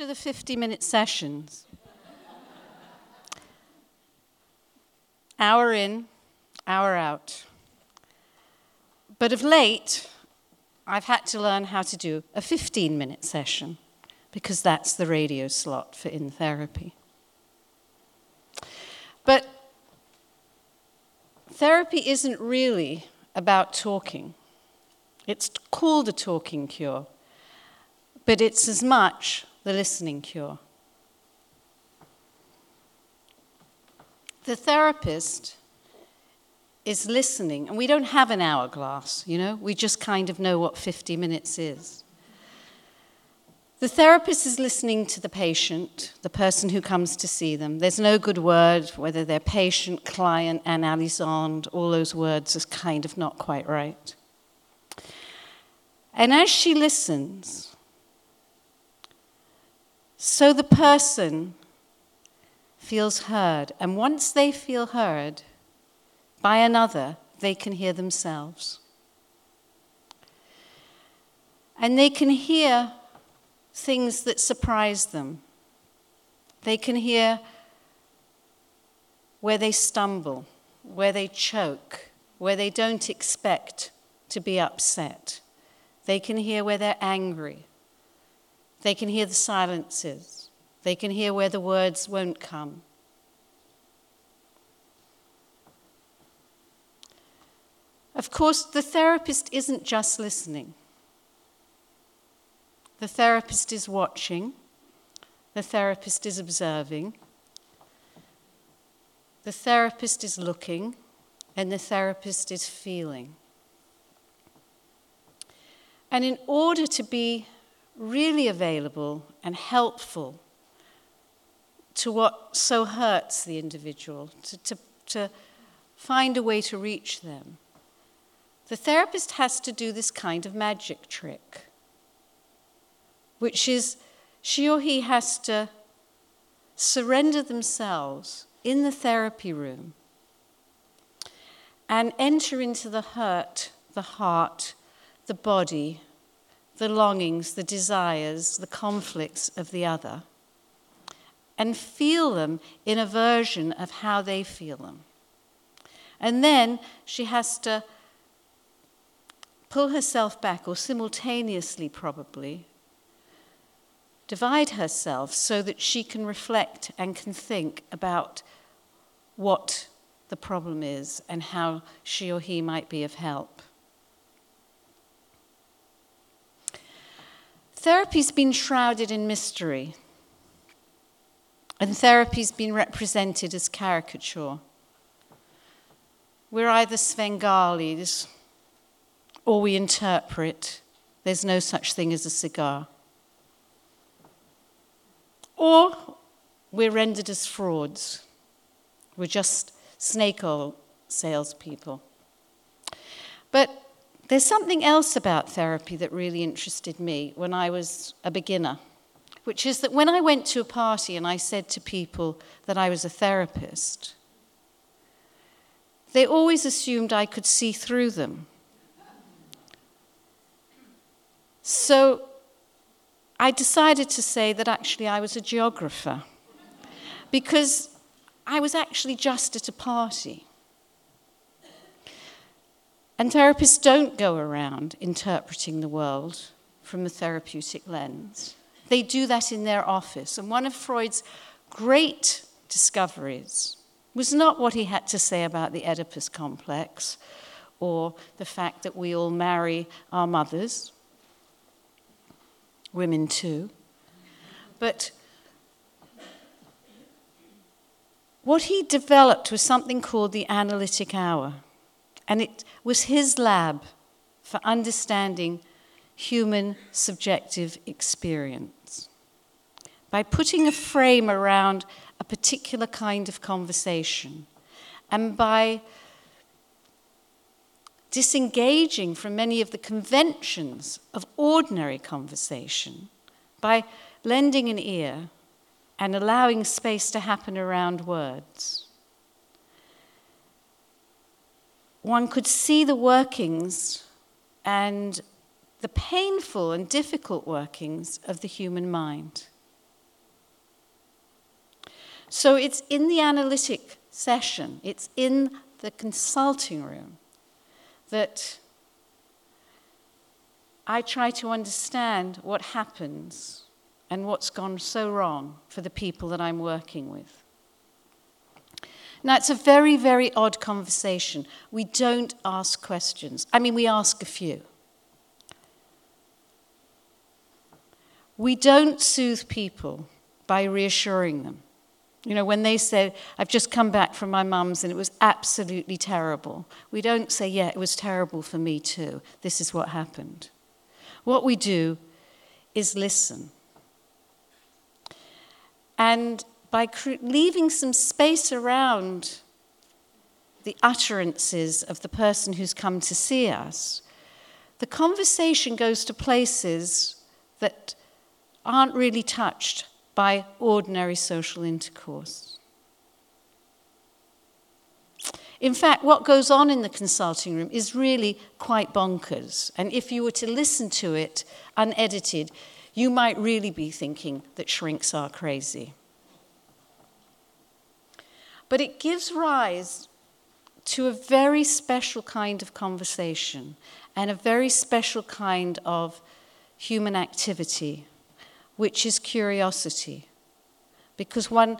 To the 50 minute sessions. hour in, hour out. But of late, I've had to learn how to do a 15 minute session because that's the radio slot for in therapy. But therapy isn't really about talking. It's called a talking cure, but it's as much the listening cure. The therapist is listening, and we don't have an hourglass, you know, we just kind of know what 50 minutes is. The therapist is listening to the patient, the person who comes to see them. There's no good word, whether they're patient, client, and analysand, all those words are kind of not quite right. And as she listens, so the person feels heard. And once they feel heard by another, they can hear themselves. And they can hear things that surprise them. They can hear where they stumble, where they choke, where they don't expect to be upset. They can hear where they're angry. They can hear the silences. They can hear where the words won't come. Of course, the therapist isn't just listening. The therapist is watching, the therapist is observing, the therapist is looking, and the therapist is feeling. And in order to be really available and helpful to what so hurts the individual, to, to, to find a way to reach them, the therapist has to do this kind of magic trick which is she or he has to surrender themselves in the therapy room and enter into the hurt, the heart, the body, the longings, the desires, the conflicts of the other, and feel them in a version of how they feel them. And then she has to pull herself back, or simultaneously, probably, divide herself so that she can reflect and can think about what the problem is and how she or he might be of help. Therapy's been shrouded in mystery, and therapy's been represented as caricature. We're either Svengalis or we interpret. There's no such thing as a cigar or we're rendered as frauds. We're just snake oil salespeople. But there's something else about therapy that really interested me when I was a beginner, which is that when I went to a party and I said to people that I was a therapist, they always assumed I could see through them. So I decided to say that actually I was a geographer because I was actually just at a party. And therapists don't go around interpreting the world from a therapeutic lens. They do that in their office. And one of Freud's great discoveries was not what he had to say about the Oedipus complex or the fact that we all marry our mothers women too. But what he developed was something called the analytic hour. And it was his lab for understanding human subjective experience. By putting a frame around a particular kind of conversation and by disengaging from many of the conventions of ordinary conversation by lending an ear and allowing space to happen around words. one could see the workings and the painful and difficult workings of the human mind. So it's in the analytic session, it's in the consulting room that I try to understand what happens and what's gone so wrong for the people that I'm working with. Now, it's a very, very odd conversation. We don't ask questions. I mean, we ask a few. We don't soothe people by reassuring them. You know, when they say, I've just come back from my mum's and it was absolutely terrible, we don't say, Yeah, it was terrible for me too. This is what happened. What we do is listen. And by leaving some space around the utterances of the person who's come to see us, the conversation goes to places that aren't really touched by ordinary social intercourse. In fact, what goes on in the consulting room is really quite bonkers. And if you were to listen to it unedited, you might really be thinking that shrinks are crazy. But it gives rise to a very special kind of conversation and a very special kind of human activity, which is curiosity. Because one,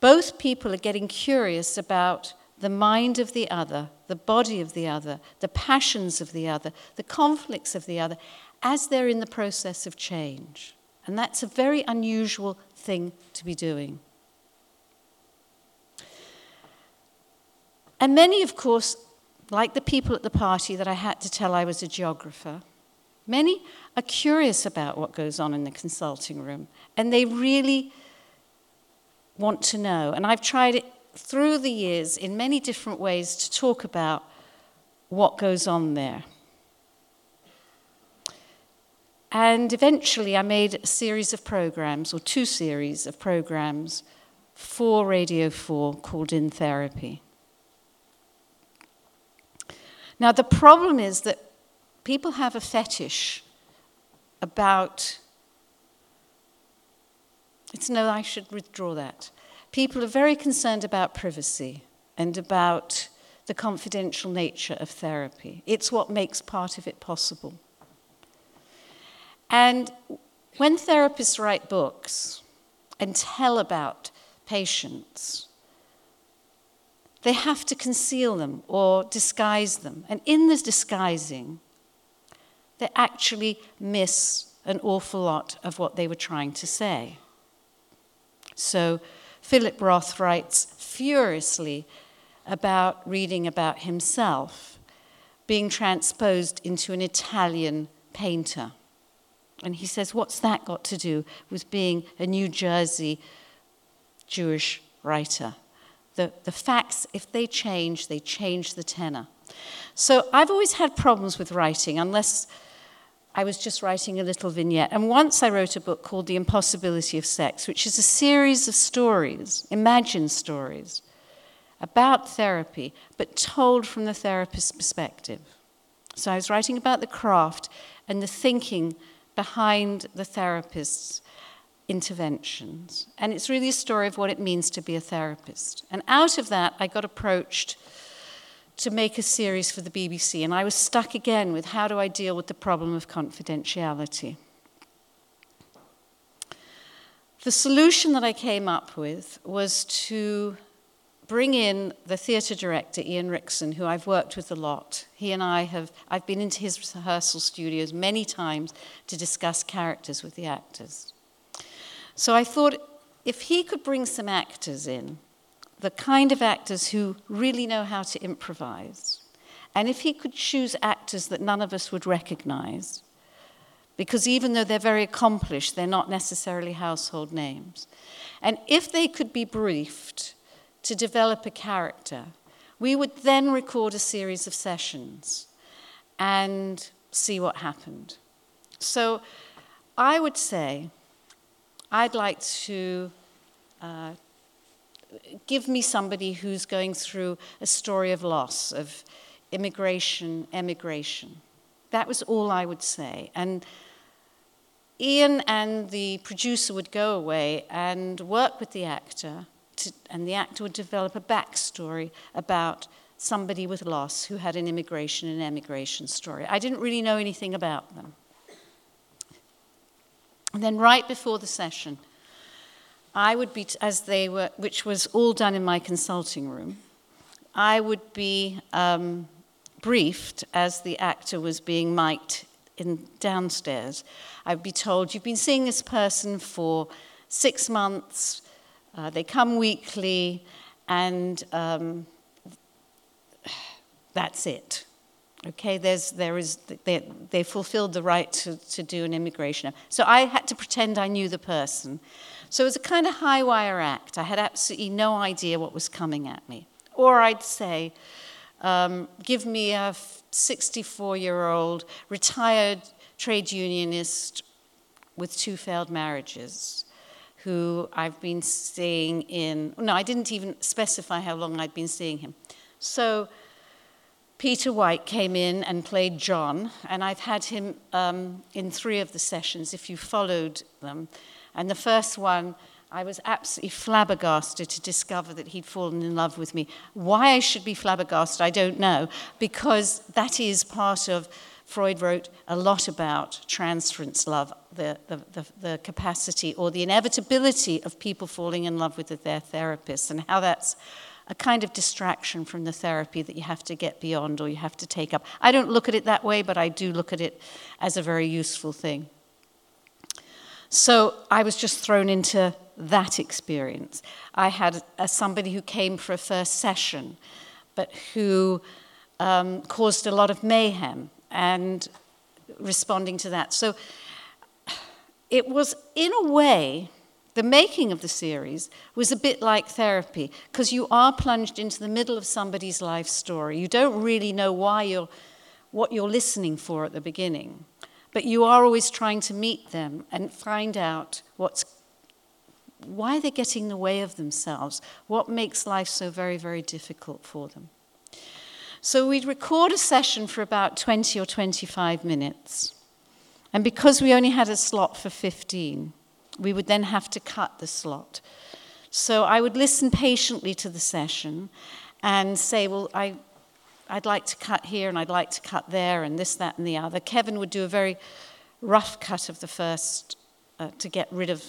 both people are getting curious about the mind of the other, the body of the other, the passions of the other, the conflicts of the other, as they're in the process of change. And that's a very unusual thing to be doing. And many, of course, like the people at the party that I had to tell I was a geographer, many are curious about what goes on in the consulting room, and they really want to know. And I've tried it through the years in many different ways to talk about what goes on there. And eventually, I made a series of programs, or two series of programs, for Radio 4 called In Therapy. Now, the problem is that people have a fetish about. It's no, I should withdraw that. People are very concerned about privacy and about the confidential nature of therapy. It's what makes part of it possible. And when therapists write books and tell about patients, they have to conceal them or disguise them. And in this disguising, they actually miss an awful lot of what they were trying to say. So Philip Roth writes furiously about reading about himself being transposed into an Italian painter. And he says, What's that got to do with being a New Jersey Jewish writer? The, the facts, if they change, they change the tenor. So I've always had problems with writing, unless I was just writing a little vignette. And once I wrote a book called The Impossibility of Sex, which is a series of stories, imagined stories, about therapy, but told from the therapist's perspective. So I was writing about the craft and the thinking behind the therapist's interventions. And it's really a story of what it means to be a therapist. And out of that, I got approached to make a series for the BBC, and I was stuck again with how do I deal with the problem of confidentiality. The solution that I came up with was to bring in the theatre director, Ian Rickson, who I've worked with a lot. He and I have, I've been into his rehearsal studios many times to discuss characters with the actors. So I thought if he could bring some actors in, the kind of actors who really know how to improvise, and if he could choose actors that none of us would recognize, because even though they're very accomplished, they're not necessarily household names. And if they could be briefed to develop a character, we would then record a series of sessions and see what happened. So I would say I'd like to uh, give me somebody who's going through a story of loss, of immigration, emigration. That was all I would say. And Ian and the producer would go away and work with the actor to, and the actor would develop a backstory about somebody with loss who had an immigration and emigration story. I didn't really know anything about them. And then, right before the session, I would be, as they were, which was all done in my consulting room, I would be um, briefed as the actor was being mic'd in downstairs. I'd be told, You've been seeing this person for six months, uh, they come weekly, and um, that's it. Okay, there's, there is, they, they fulfilled the right to, to do an immigration. So I had to pretend I knew the person. So it was a kind of high wire act. I had absolutely no idea what was coming at me. Or I'd say, um, give me a 64 year old retired trade unionist with two failed marriages who I've been seeing in, no, I didn't even specify how long I'd been seeing him. So Peter White came in and played John, and I've had him um, in three of the sessions, if you followed them. And the first one, I was absolutely flabbergasted to discover that he'd fallen in love with me. Why I should be flabbergasted, I don't know, because that is part of. Freud wrote a lot about transference love, the, the, the, the capacity or the inevitability of people falling in love with their therapists, and how that's a kind of distraction from the therapy that you have to get beyond or you have to take up. I don't look at it that way, but I do look at it as a very useful thing. So I was just thrown into that experience. I had a, somebody who came for a first session, but who um, caused a lot of mayhem and responding to that. So it was, in a way, the making of the series was a bit like therapy because you are plunged into the middle of somebody's life story. You don't really know why you're, what you're listening for at the beginning, but you are always trying to meet them and find out what's why they're getting in the way of themselves, what makes life so very, very difficult for them. So we'd record a session for about 20 or 25 minutes. And because we only had a slot for 15, we would then have to cut the slot. So I would listen patiently to the session and say, well, I, I'd like to cut here and I'd like to cut there and this, that, and the other. Kevin would do a very rough cut of the first uh, to get rid of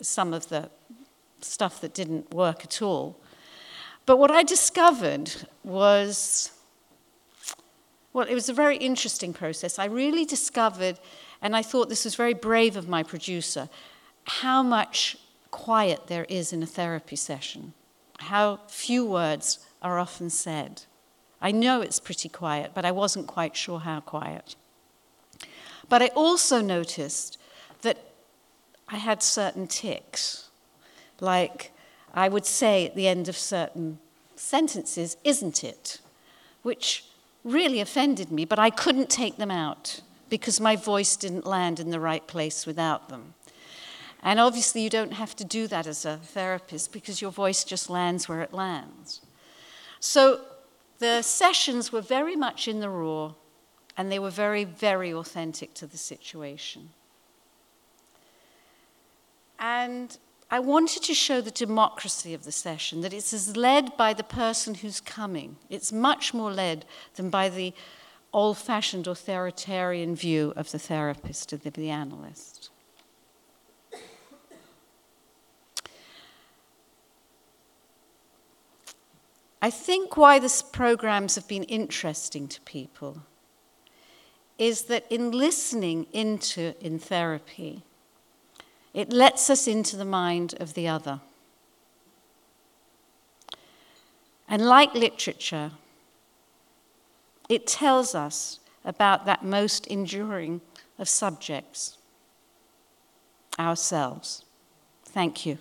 some of the stuff that didn't work at all. But what I discovered was, well, it was a very interesting process. I really discovered, and I thought this was very brave of my producer, how much quiet there is in a therapy session, how few words are often said. I know it's pretty quiet, but I wasn't quite sure how quiet. But I also noticed that I had certain tics, like I would say at the end of certain sentences, isn't it? Which really offended me, but I couldn't take them out because my voice didn't land in the right place without them. And obviously, you don't have to do that as a therapist because your voice just lands where it lands. So the sessions were very much in the raw, and they were very, very authentic to the situation. And I wanted to show the democracy of the session, that it's as led by the person who's coming. It's much more led than by the old fashioned authoritarian view of the therapist or the analyst. I think why these programs have been interesting to people is that in listening into in therapy, it lets us into the mind of the other. And like literature, it tells us about that most enduring of subjects, ourselves. Thank you.